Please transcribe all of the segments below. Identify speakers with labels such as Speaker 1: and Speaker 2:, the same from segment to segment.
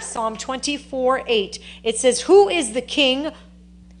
Speaker 1: Psalm 24 8. It says, Who is the king?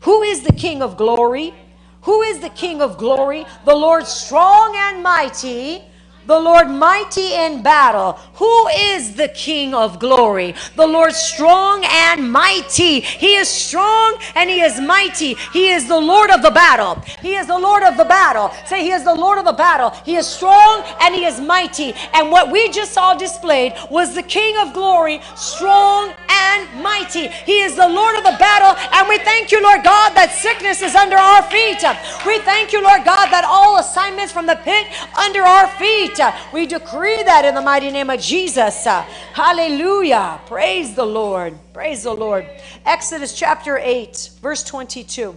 Speaker 1: Who is the king of glory? Who is the king of glory? The Lord strong and mighty the Lord mighty in battle. Who is the King of glory? The Lord strong and mighty. He is strong and he is mighty. He is the Lord of the battle. He is the Lord of the battle. Say, He is the Lord of the battle. He is strong and he is mighty. And what we just saw displayed was the King of glory, strong and mighty. He is the Lord of the battle. And we thank you, Lord God, that sickness is under our feet. We thank you, Lord God, that all assignments from the pit under our feet. We decree that in the mighty name of Jesus. Uh, hallelujah. Praise the Lord. Praise the Lord. Exodus chapter 8, verse 22.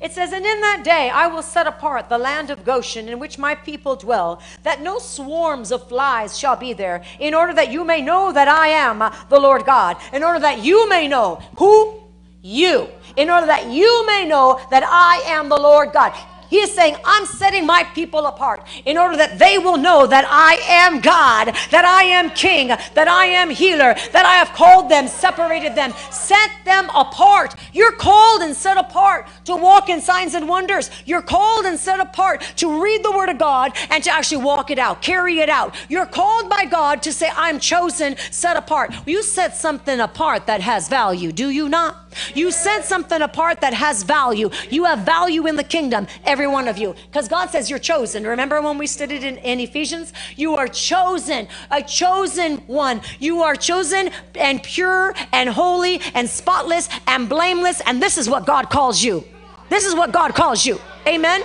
Speaker 1: It says, And in that day I will set apart the land of Goshen in which my people dwell, that no swarms of flies shall be there, in order that you may know that I am uh, the Lord God, in order that you may know who? You. In order that you may know that I am the Lord God. He is saying, I'm setting my people apart in order that they will know that I am God, that I am King, that I am healer, that I have called them, separated them, set them apart. You're called and set apart to walk in signs and wonders. You're called and set apart to read the Word of God and to actually walk it out, carry it out. You're called by God to say, I'm chosen, set apart. You set something apart that has value, do you not? You set something apart that has value. You have value in the kingdom, every one of you. Because God says you're chosen. Remember when we studied in, in Ephesians? You are chosen, a chosen one. You are chosen and pure and holy and spotless and blameless. And this is what God calls you. This is what God calls you. Amen.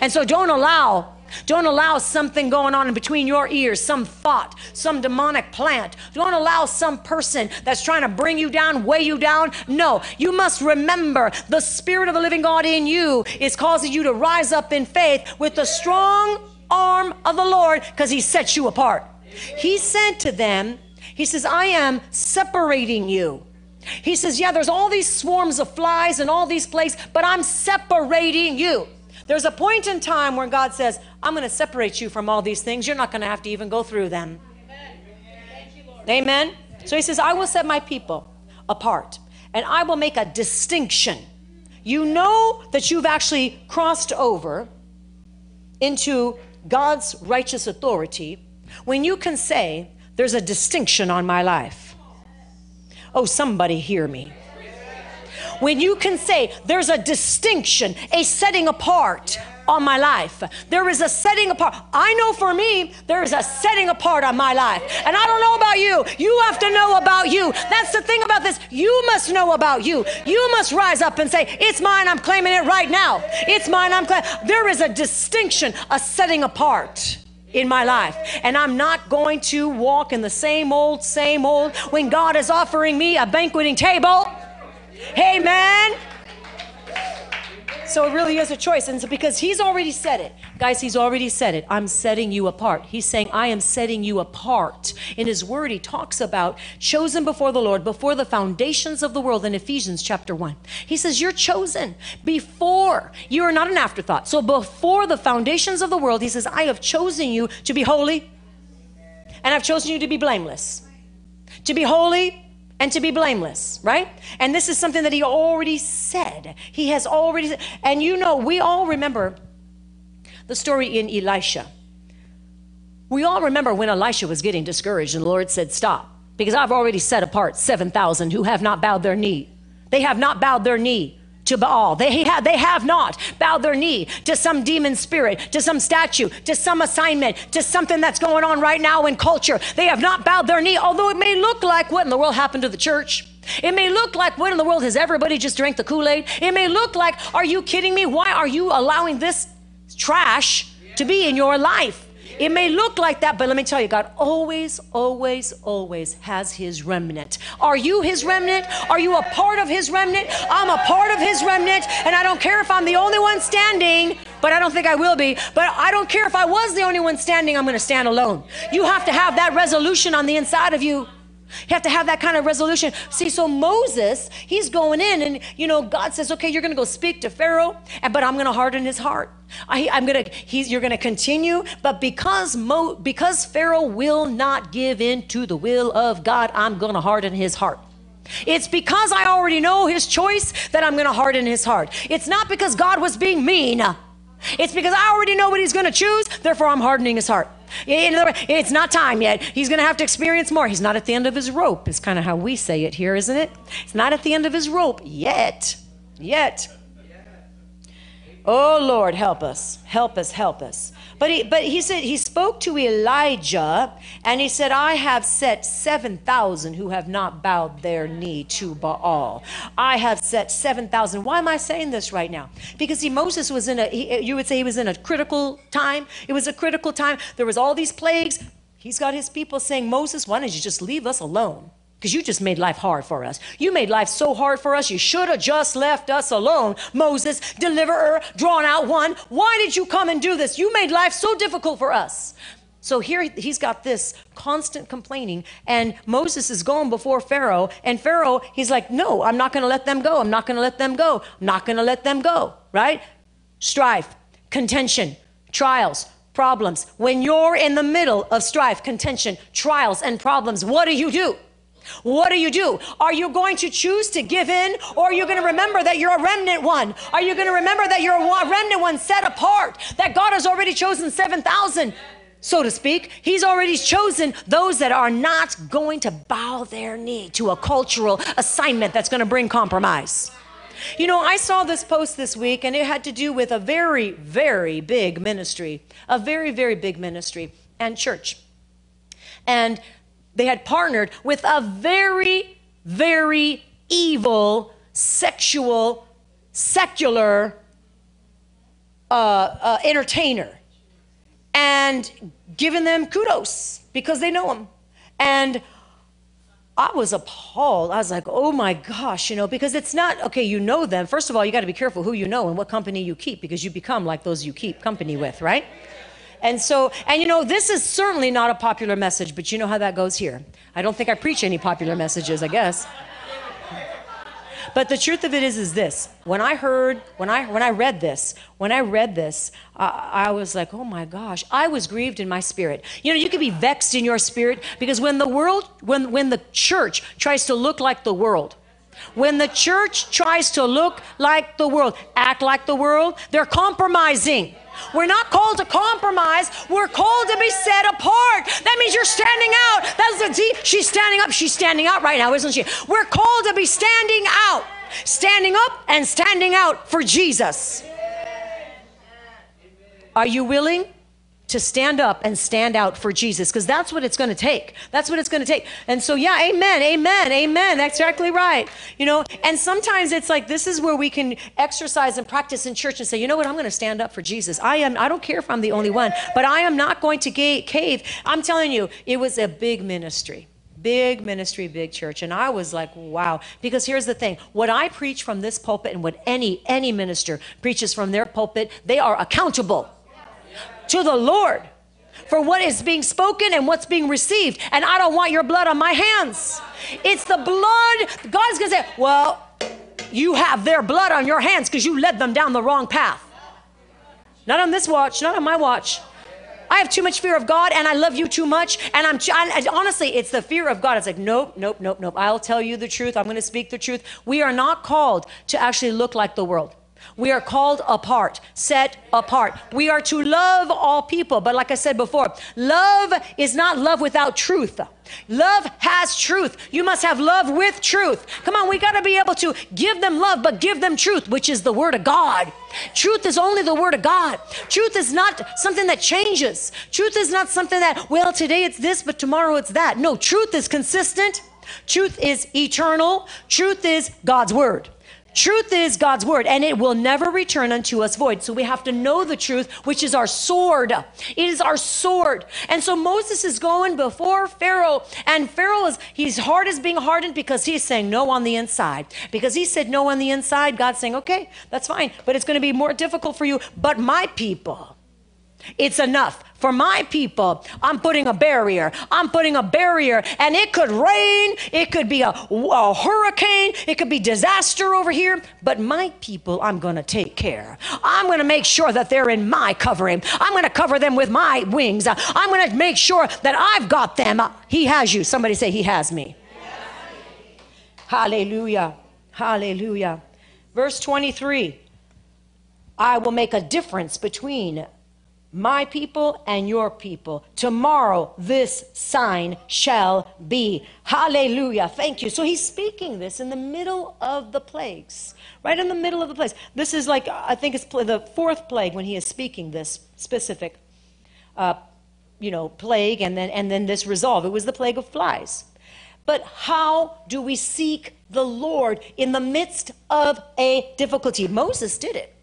Speaker 1: And so don't allow don't allow something going on in between your ears, some thought, some demonic plant. Don't allow some person that's trying to bring you down, weigh you down. No, you must remember the Spirit of the living God in you is causing you to rise up in faith with the strong arm of the Lord because He sets you apart. He said to them, He says, I am separating you. He says, Yeah, there's all these swarms of flies and all these plagues, but I'm separating you. There's a point in time where God says, I'm going to separate you from all these things. You're not going to have to even go through them. Amen. Amen. So he says, I will set my people apart and I will make a distinction. You know that you've actually crossed over into God's righteous authority when you can say, There's a distinction on my life. Oh, somebody hear me when you can say there's a distinction, a setting apart on my life. There is a setting apart. I know for me, there is a setting apart on my life. And I don't know about you. You have to know about you. That's the thing about this. You must know about you. You must rise up and say, It's mine. I'm claiming it right now. It's mine. I'm claiming. There is a distinction, a setting apart in my life. And I'm not going to walk in the same old, same old when God is offering me a banqueting table. Amen. So it really is a choice. And so because he's already said it, guys, he's already said it. I'm setting you apart. He's saying, I am setting you apart. In his word, he talks about chosen before the Lord, before the foundations of the world in Ephesians chapter 1. He says, You're chosen before. You are not an afterthought. So before the foundations of the world, he says, I have chosen you to be holy, and I've chosen you to be blameless. To be holy, and to be blameless, right? And this is something that he already said. He has already said. And you know, we all remember the story in Elisha. We all remember when Elisha was getting discouraged and the Lord said, Stop, because I've already set apart 7,000 who have not bowed their knee. They have not bowed their knee to Baal. They have, they have not bowed their knee to some demon spirit, to some statue, to some assignment, to something that's going on right now in culture. They have not bowed their knee, although it may look like what in the world happened to the church. It may look like what in the world has everybody just drank the Kool Aid? It may look like, are you kidding me? Why are you allowing this trash to be in your life? It may look like that, but let me tell you, God always, always, always has his remnant. Are you his remnant? Are you a part of his remnant? I'm a part of his remnant, and I don't care if I'm the only one standing, but I don't think I will be. But I don't care if I was the only one standing, I'm going to stand alone. You have to have that resolution on the inside of you. You have to have that kind of resolution. See, so Moses, he's going in, and you know, God says, "Okay, you're going to go speak to Pharaoh, but I'm going to harden his heart. I, am going to, he's, you're going to continue, but because Mo, because Pharaoh will not give in to the will of God, I'm going to harden his heart." It's because I already know his choice that I'm going to harden his heart. It's not because God was being mean. It's because I already know what he's going to choose, therefore I'm hardening his heart. In other words, it's not time yet. He's going to have to experience more. He's not at the end of his rope, is kind of how we say it here, isn't it? It's not at the end of his rope yet. Yet. Oh Lord, help us. Help us, help us. But he, but he said, he spoke to Elijah and he said, I have set 7,000 who have not bowed their knee to Baal. I have set 7,000. Why am I saying this right now? Because see, Moses was in a, he, uh, you would say he was in a critical time. It was a critical time. There was all these plagues. He's got his people saying, Moses, why don't you just leave us alone? Because you just made life hard for us. You made life so hard for us, you should have just left us alone. Moses, deliverer, drawn out one. Why did you come and do this? You made life so difficult for us. So here he's got this constant complaining, and Moses is going before Pharaoh, and Pharaoh, he's like, No, I'm not going to let them go. I'm not going to let them go. I'm not going to let them go, right? Strife, contention, trials, problems. When you're in the middle of strife, contention, trials, and problems, what do you do? What do you do? Are you going to choose to give in or are you going to remember that you're a remnant one? Are you going to remember that you're a remnant one set apart? That God has already chosen 7,000, so to speak. He's already chosen those that are not going to bow their knee to a cultural assignment that's going to bring compromise. You know, I saw this post this week and it had to do with a very, very big ministry, a very, very big ministry and church. And they had partnered with a very, very evil, sexual, secular uh, uh, entertainer and given them kudos because they know him. And I was appalled. I was like, oh my gosh, you know, because it's not, okay, you know them. First of all, you got to be careful who you know and what company you keep because you become like those you keep company with, right? And so, and you know, this is certainly not a popular message, but you know how that goes here. I don't think I preach any popular messages, I guess. But the truth of it is, is this: when I heard, when I when I read this, when I read this, I was like, oh my gosh, I was grieved in my spirit. You know, you can be vexed in your spirit because when the world, when when the church tries to look like the world, when the church tries to look like the world, act like the world, they're compromising. We're not called to compromise. We're called to be set apart. That means you're standing out. That's the deep. She's standing up. She's standing out right now, isn't she? We're called to be standing out, standing up and standing out for Jesus. Are you willing? To stand up and stand out for Jesus because that's what it's going to take. That's what it's going to take. And so, yeah, amen, amen, amen. That's exactly right. You know, and sometimes it's like this is where we can exercise and practice in church and say, you know what, I'm going to stand up for Jesus. I am, I don't care if I'm the only one, but I am not going to cave. I'm telling you, it was a big ministry big ministry, big church. And I was like, wow. Because here's the thing what I preach from this pulpit and what any any minister preaches from their pulpit, they are accountable to the Lord for what is being spoken and what's being received. And I don't want your blood on my hands. It's the blood. God's going to say, well, you have their blood on your hands because you led them down the wrong path. Not on this watch, not on my watch. I have too much fear of God and I love you too much. And I'm I, honestly, it's the fear of God. It's like, nope, nope, nope, nope. I'll tell you the truth. I'm going to speak the truth. We are not called to actually look like the world. We are called apart, set apart. We are to love all people. But like I said before, love is not love without truth. Love has truth. You must have love with truth. Come on, we got to be able to give them love, but give them truth, which is the Word of God. Truth is only the Word of God. Truth is not something that changes. Truth is not something that, well, today it's this, but tomorrow it's that. No, truth is consistent. Truth is eternal. Truth is God's Word. Truth is God's word, and it will never return unto us void. So we have to know the truth, which is our sword. It is our sword. And so Moses is going before Pharaoh, and Pharaoh is, his heart is being hardened because he's saying no on the inside. Because he said no on the inside, God's saying, okay, that's fine, but it's going to be more difficult for you. But my people, it's enough for my people, I'm putting a barrier. I'm putting a barrier, and it could rain, it could be a, a hurricane, it could be disaster over here, but my people, I'm going to take care. I'm going to make sure that they're in my covering. I'm going to cover them with my wings. I'm going to make sure that I've got them. He has you. Somebody say, He has me. Hallelujah. Hallelujah. Verse 23 I will make a difference between my people and your people. Tomorrow this sign shall be. Hallelujah. Thank you. So he's speaking this in the middle of the plagues, right in the middle of the plagues. This is like, I think it's the fourth plague when he is speaking this specific, uh, you know, plague and then, and then this resolve. It was the plague of flies. But how do we seek the Lord in the midst of a difficulty? Moses did it.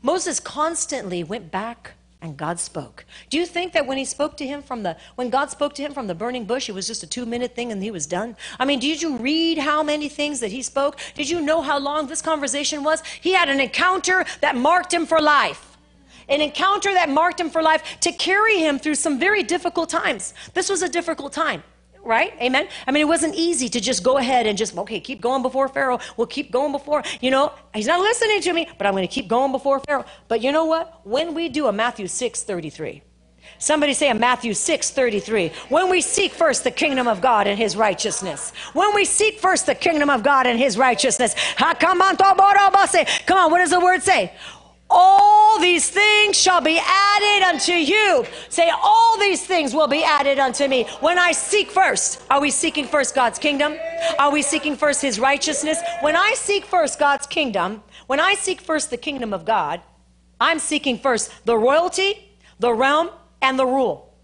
Speaker 1: Moses constantly went back and God spoke. Do you think that when he spoke to him from the when God spoke to him from the burning bush, it was just a 2-minute thing and he was done? I mean, did you read how many things that he spoke? Did you know how long this conversation was? He had an encounter that marked him for life. An encounter that marked him for life to carry him through some very difficult times. This was a difficult time right? Amen. I mean, it wasn't easy to just go ahead and just, okay, keep going before Pharaoh. We'll keep going before, you know, he's not listening to me, but I'm going to keep going before Pharaoh. But you know what? When we do a Matthew 6 33, Somebody say a Matthew 6 33. When we seek first the kingdom of God and his righteousness. When we seek first the kingdom of God and his righteousness. Come on, say, come on, what does the word say? All these things shall be added unto you. Say, all these things will be added unto me. When I seek first, are we seeking first God's kingdom? Are we seeking first his righteousness? When I seek first God's kingdom, when I seek first the kingdom of God, I'm seeking first the royalty, the realm, and the rule.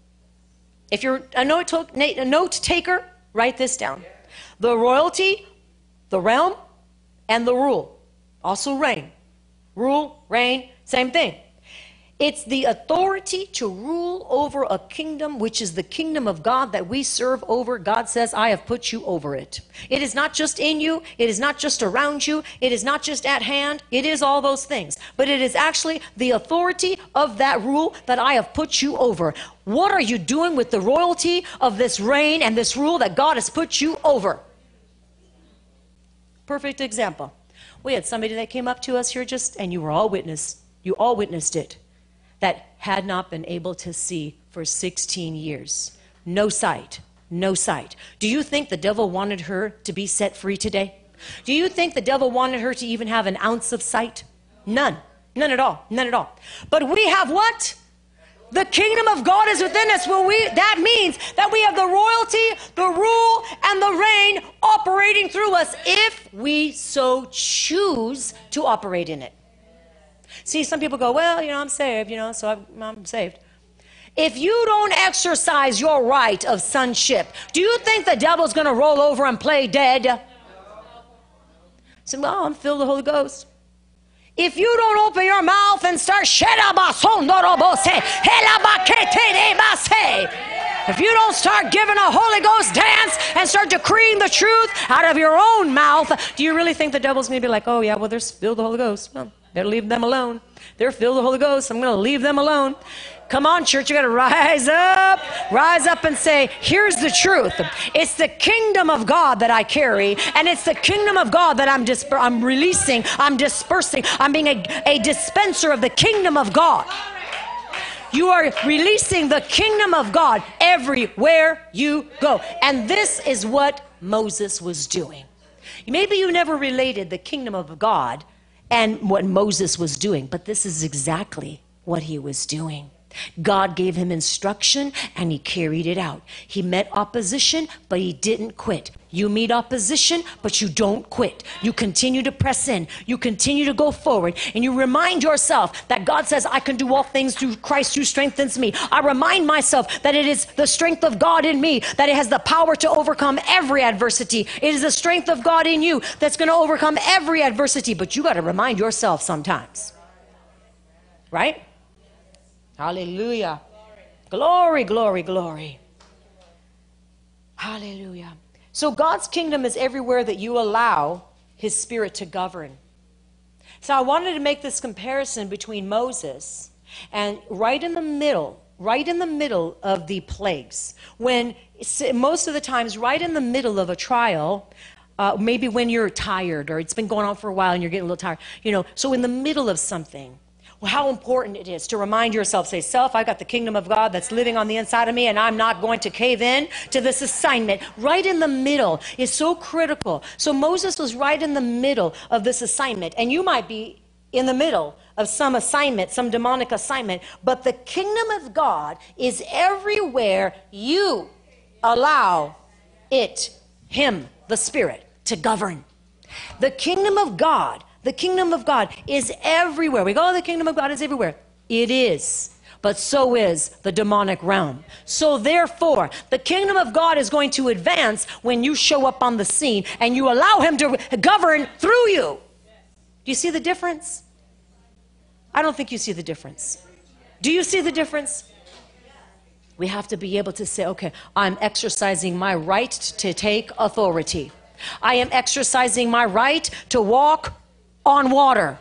Speaker 1: If you're a note, a note taker, write this down. The royalty, the realm, and the rule. Also reign rule, reign, same thing. It's the authority to rule over a kingdom, which is the kingdom of God that we serve over. God says, I have put you over it. It is not just in you, it is not just around you, it is not just at hand, it is all those things. But it is actually the authority of that rule that I have put you over. What are you doing with the royalty of this reign and this rule that God has put you over? Perfect example. We had somebody that came up to us here just, and you were all witness, you all witnessed it, that had not been able to see for 16 years. No sight, no sight. Do you think the devil wanted her to be set free today? Do you think the devil wanted her to even have an ounce of sight? None. None at all. None at all. But we have what? The kingdom of God is within us. Well, we, that means that we have the royalty, the rule, and the reign operating through us if we so choose to operate in it. See, some people go, well, you know, I'm saved, you know, so I'm, I'm saved. If you don't exercise your right of sonship, do you think the devil's going to roll over and play dead? Say, well, I'm filled with the Holy Ghost. If you don't open your mouth and start if you don't start giving a Holy Ghost dance and start decreeing the truth out of your own mouth, do you really think the devil's going to be like, oh, yeah, well, they're filled with the Holy Ghost? Well, better leave them alone. They're filled with the Holy Ghost. I'm going to leave them alone. Come on, church, you got to rise up, rise up and say, Here's the truth. It's the kingdom of God that I carry, and it's the kingdom of God that I'm, disper- I'm releasing, I'm dispersing, I'm being a, a dispenser of the kingdom of God. You are releasing the kingdom of God everywhere you go. And this is what Moses was doing. Maybe you never related the kingdom of God and what Moses was doing, but this is exactly what he was doing. God gave him instruction and he carried it out. He met opposition, but he didn't quit. You meet opposition, but you don't quit. You continue to press in. You continue to go forward. And you remind yourself that God says, I can do all things through Christ who strengthens me. I remind myself that it is the strength of God in me, that it has the power to overcome every adversity. It is the strength of God in you that's going to overcome every adversity. But you got to remind yourself sometimes. Right? Hallelujah. Glory, glory, glory. Hallelujah. So God's kingdom is everywhere that you allow his spirit to govern. So I wanted to make this comparison between Moses and right in the middle right in the middle of the plagues. When most of the times, right in the middle of a trial, uh, maybe when you're tired or it's been going on for a while and you're getting a little tired, you know, so in the middle of something, how important it is to remind yourself, say, Self, I got the kingdom of God that's living on the inside of me, and I'm not going to cave in to this assignment. Right in the middle is so critical. So Moses was right in the middle of this assignment, and you might be in the middle of some assignment, some demonic assignment, but the kingdom of God is everywhere you allow it, Him, the Spirit, to govern. The kingdom of God the kingdom of God is everywhere. We go, oh, the kingdom of God is everywhere. It is. But so is the demonic realm. So, therefore, the kingdom of God is going to advance when you show up on the scene and you allow Him to govern through you. Do you see the difference? I don't think you see the difference. Do you see the difference? We have to be able to say, okay, I'm exercising my right to take authority. I am exercising my right to walk on water.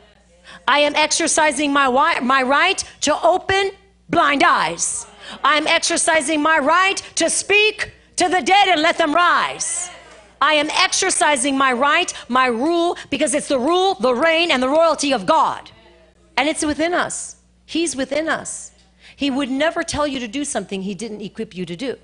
Speaker 1: I am exercising my, my right to open blind eyes. I'm exercising my right to speak to the dead and let them rise. I am exercising my right, my rule, because it's the rule, the reign, and the royalty of God. And it's within us. He's within us. He would never tell you to do something he didn't equip you to do.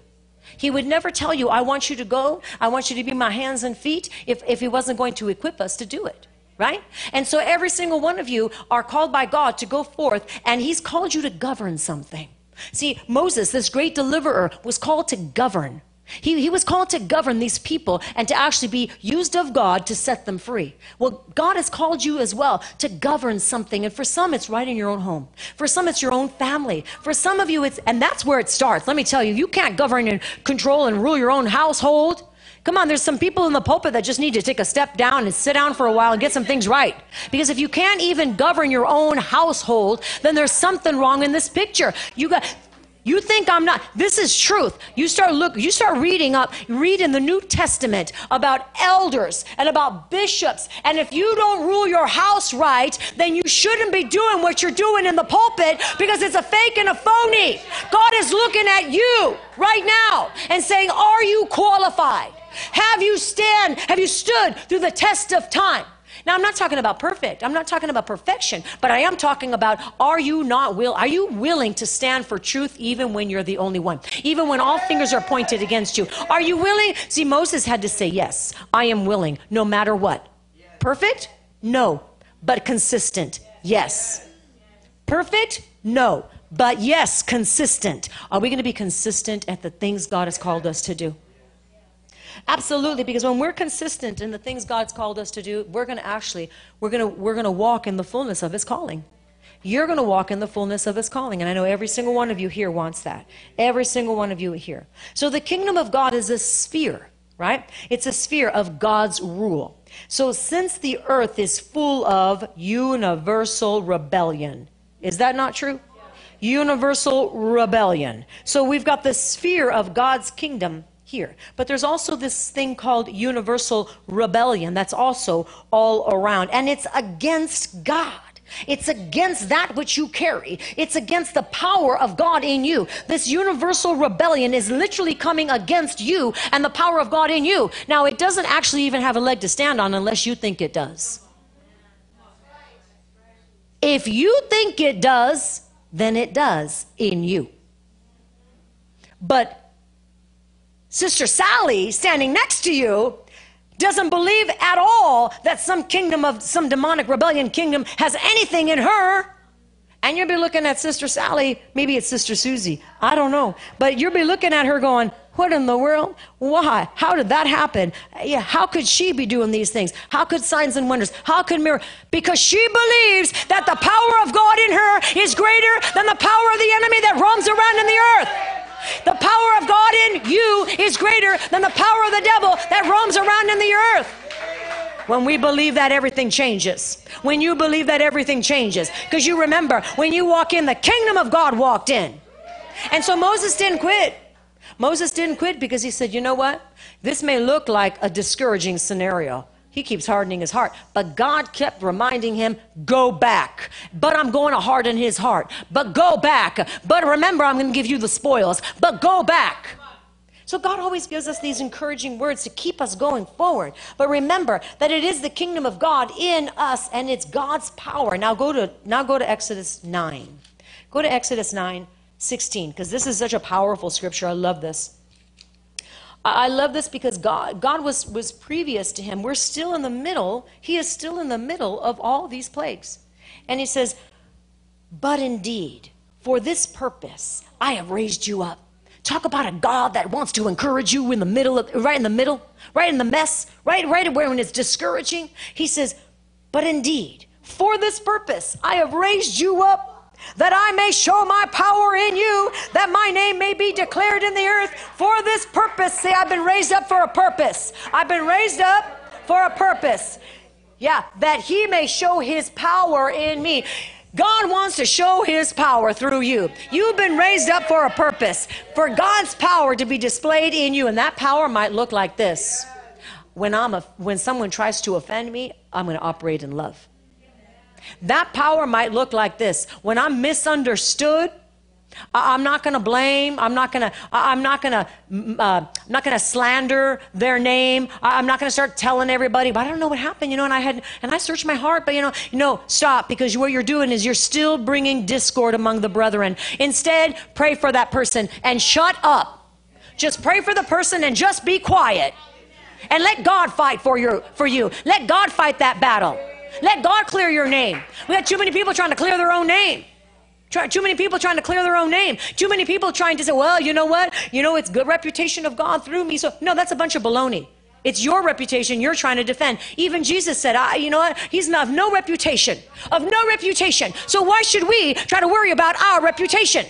Speaker 1: He would never tell you, I want you to go, I want you to be my hands and feet, if, if he wasn't going to equip us to do it right? And so every single one of you are called by God to go forth, and He's called you to govern something. See, Moses, this great deliverer, was called to govern. He, he was called to govern these people and to actually be used of God to set them free. Well, God has called you as well to govern something. And for some, it's right in your own home. For some, it's your own family. For some of you, it's, and that's where it starts. Let me tell you, you can't govern and control and rule your own household Come on, there's some people in the pulpit that just need to take a step down and sit down for a while and get some things right. Because if you can't even govern your own household, then there's something wrong in this picture. You got you think I'm not this is truth. You start look you start reading up, read in the New Testament about elders and about bishops. And if you don't rule your house right, then you shouldn't be doing what you're doing in the pulpit because it's a fake and a phony. God is looking at you right now and saying, "Are you qualified?" Have you stand, have you stood through the test of time? Now I'm not talking about perfect. I'm not talking about perfection, but I am talking about are you not will are you willing to stand for truth even when you're the only one? Even when all fingers are pointed against you. Are you willing? See Moses had to say yes. I am willing no matter what. Perfect? No. But consistent. Yes. Perfect? No. But yes, consistent. Are we going to be consistent at the things God has called us to do? Absolutely, because when we're consistent in the things God's called us to do, we're going to actually we're going to we're going to walk in the fullness of his calling. You're going to walk in the fullness of his calling, and I know every single one of you here wants that. Every single one of you here. So the kingdom of God is a sphere, right? It's a sphere of God's rule. So since the earth is full of universal rebellion, is that not true? Universal rebellion. So we've got the sphere of God's kingdom here. But there's also this thing called universal rebellion that's also all around, and it's against God. It's against that which you carry. It's against the power of God in you. This universal rebellion is literally coming against you and the power of God in you. Now, it doesn't actually even have a leg to stand on unless you think it does. If you think it does, then it does in you. But Sister Sally standing next to you doesn't believe at all that some kingdom of some demonic rebellion kingdom has anything in her. And you'll be looking at Sister Sally, maybe it's Sister Susie, I don't know. But you'll be looking at her going, What in the world? Why? How did that happen? Yeah, how could she be doing these things? How could signs and wonders? How could mirror? Because she believes that the power of God in her is greater than the power of the enemy that roams around in the earth. The power of God in you is greater than the power of the devil that roams around in the earth. When we believe that, everything changes. When you believe that, everything changes. Because you remember, when you walk in, the kingdom of God walked in. And so Moses didn't quit. Moses didn't quit because he said, you know what? This may look like a discouraging scenario, he keeps hardening his heart. But God kept reminding him, go back. But I'm going to harden his heart. But go back. But remember, I'm going to give you the spoils. But go back. So God always gives us these encouraging words to keep us going forward. But remember that it is the kingdom of God in us and it's God's power. Now go to now go to Exodus 9. Go to Exodus 9, 16, because this is such a powerful scripture. I love this. I love this because God, God was, was previous to him. We're still in the middle. He is still in the middle of all these plagues. And he says, But indeed, for this purpose, I have raised you up. Talk about a God that wants to encourage you in the middle of, right in the middle, right in the mess, right, right where when it's discouraging. He says, But indeed, for this purpose, I have raised you up that I may show my power in you, that my name may be declared in the earth for this purpose. Say, I've been raised up for a purpose. I've been raised up for a purpose. Yeah, that he may show his power in me. God wants to show his power through you. You've been raised up for a purpose, for God's power to be displayed in you. And that power might look like this. When, I'm a, when someone tries to offend me, I'm going to operate in love. That power might look like this. When I'm misunderstood, I'm not going to blame. I'm not going to. I'm not going to. Uh, I'm not going to slander their name. I'm not going to start telling everybody. But I don't know what happened, you know. And I had, and I searched my heart. But you know, you know, stop because what you're doing is you're still bringing discord among the brethren. Instead, pray for that person and shut up. Just pray for the person and just be quiet, and let God fight for you. For you, let God fight that battle. Let God clear your name. We got too many people trying to clear their own name. Try, too many people trying to clear their own name. Too many people trying to say, well, you know what? You know, it's good reputation of God through me. So, no, that's a bunch of baloney. It's your reputation you're trying to defend. Even Jesus said, I, you know what? He's not, of no reputation. Of no reputation. So why should we try to worry about our reputation?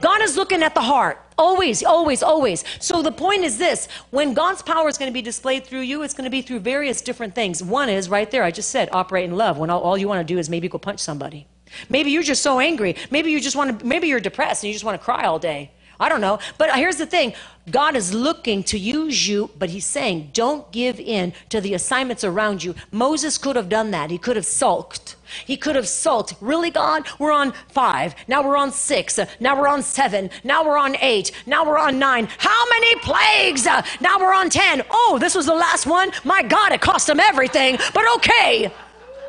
Speaker 1: God is looking at the heart. Always, always, always. So the point is this when God's power is going to be displayed through you, it's going to be through various different things. One is right there, I just said, operate in love, when all, all you want to do is maybe go punch somebody. Maybe you're just so angry. Maybe you just want to, maybe you're depressed and you just want to cry all day. I don't know. But here's the thing God is looking to use you, but He's saying, don't give in to the assignments around you. Moses could have done that. He could have sulked. He could have sulked. Really, God? We're on five. Now we're on six. Now we're on seven. Now we're on eight. Now we're on nine. How many plagues? Now we're on ten. Oh, this was the last one? My God, it cost him everything. But okay.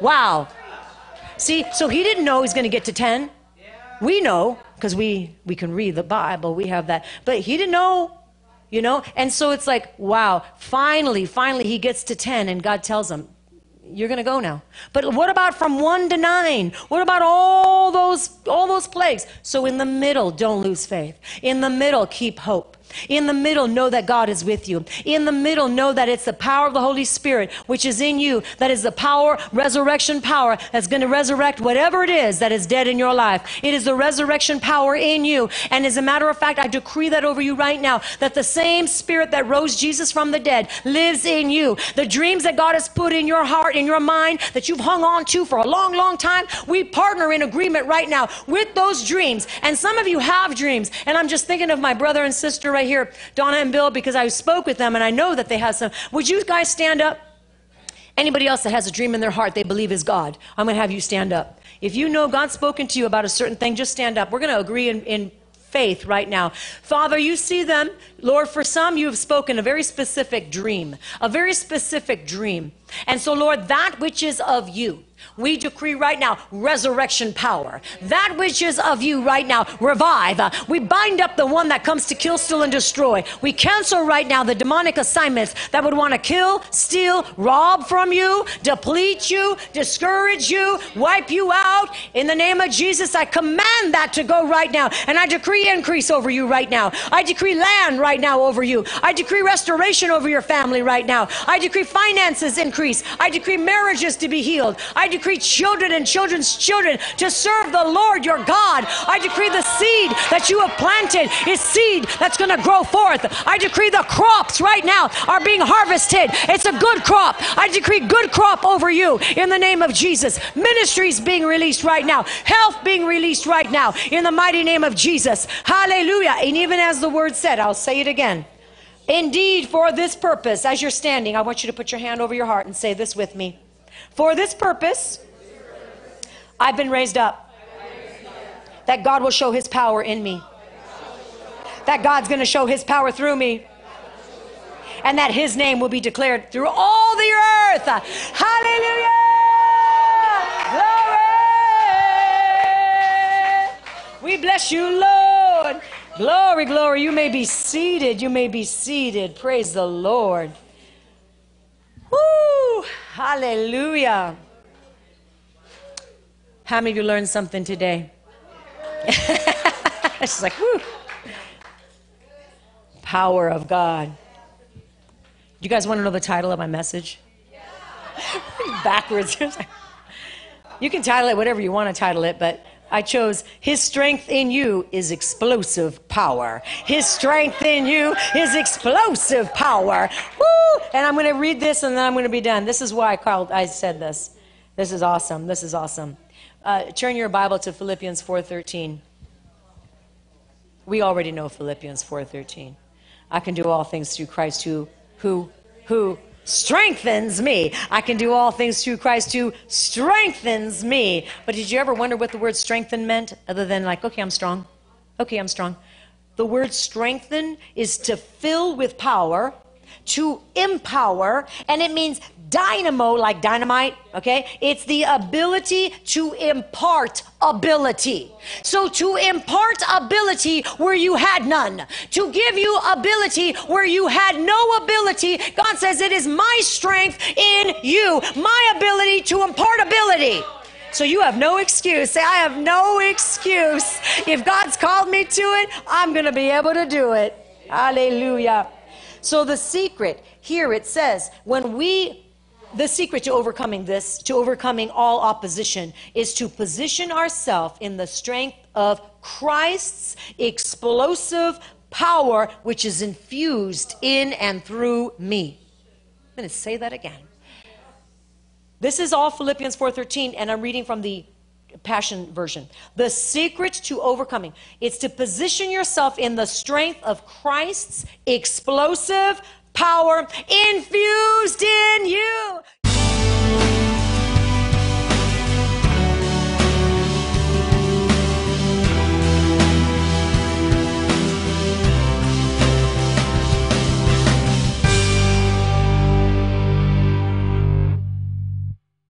Speaker 1: Wow. See, so he didn't know he's going to get to 10. We know because we we can read the Bible. We have that. But he didn't know, you know? And so it's like, wow, finally, finally he gets to 10 and God tells him, you're going to go now. But what about from 1 to 9? What about all those all those plagues? So in the middle, don't lose faith. In the middle, keep hope. In the middle, know that God is with you. In the middle, know that it's the power of the Holy Spirit which is in you. That is the power, resurrection power that's going to resurrect whatever it is that is dead in your life. It is the resurrection power in you. And as a matter of fact, I decree that over you right now that the same spirit that rose Jesus from the dead lives in you. The dreams that God has put in your heart, in your mind, that you've hung on to for a long, long time, we partner in agreement right now with those dreams. And some of you have dreams. And I'm just thinking of my brother and sister right here, Donna and Bill, because I spoke with them and I know that they have some. Would you guys stand up? Anybody else that has a dream in their heart they believe is God, I'm going to have you stand up. If you know God's spoken to you about a certain thing, just stand up. We're going to agree in, in faith right now. Father, you see them. Lord, for some, you have spoken a very specific dream, a very specific dream. And so, Lord, that which is of you, we decree right now resurrection power. That which is of you right now, revive. Uh, we bind up the one that comes to kill, steal, and destroy. We cancel right now the demonic assignments that would want to kill, steal, rob from you, deplete you, discourage you, wipe you out. In the name of Jesus, I command that to go right now. And I decree increase over you right now. I decree land right now over you. I decree restoration over your family right now. I decree finances increase. I decree marriages to be healed. I decree children and children's children to serve the Lord your God. I decree the seed that you have planted is seed that's going to grow forth. I decree the crops right now are being harvested. It's a good crop. I decree good crop over you in the name of Jesus. Ministries being released right now. Health being released right now in the mighty name of Jesus. Hallelujah. And even as the word said, I'll say it again. Indeed, for this purpose, as you're standing, I want you to put your hand over your heart and say this with me. For this purpose, I've been raised up. That God will show his power in me. That God's going to show his power through me. And that his name will be declared through all the earth. Hallelujah! Glory! We bless you, Lord. Glory, glory. You may be seated. You may be seated. Praise the Lord. Woo! Hallelujah. How many of you learned something today? She's like, whoo. Power of God. You guys want to know the title of my message? Backwards. you can title it whatever you want to title it, but I chose His strength in you is explosive power. His strength in you is explosive power. Woo! And I'm going to read this and then I'm going to be done. This is why I called. I said this. This is awesome. This is awesome. Uh, turn your Bible to Philippians 4:13. We already know Philippians 4:13. I can do all things through Christ who who who strengthens me. I can do all things through Christ who strengthens me. But did you ever wonder what the word strengthen meant other than like, okay, I'm strong. Okay, I'm strong. The word strengthen is to fill with power, to empower, and it means dynamo, like dynamite, okay? It's the ability to impart ability. So to impart ability where you had none, to give you ability where you had no ability, God says it is my strength in you, my ability to impart ability. So you have no excuse. Say, I have no excuse. If God's called me to it, I'm going to be able to do it. Hallelujah. So the secret here it says, when we the secret to overcoming this, to overcoming all opposition, is to position ourselves in the strength of Christ's explosive power, which is infused in and through me. I'm going to say that again. This is all Philippians 4:13 and I'm reading from the Passion Version. The secret to overcoming is to position yourself in the strength of Christ's explosive power infused in you.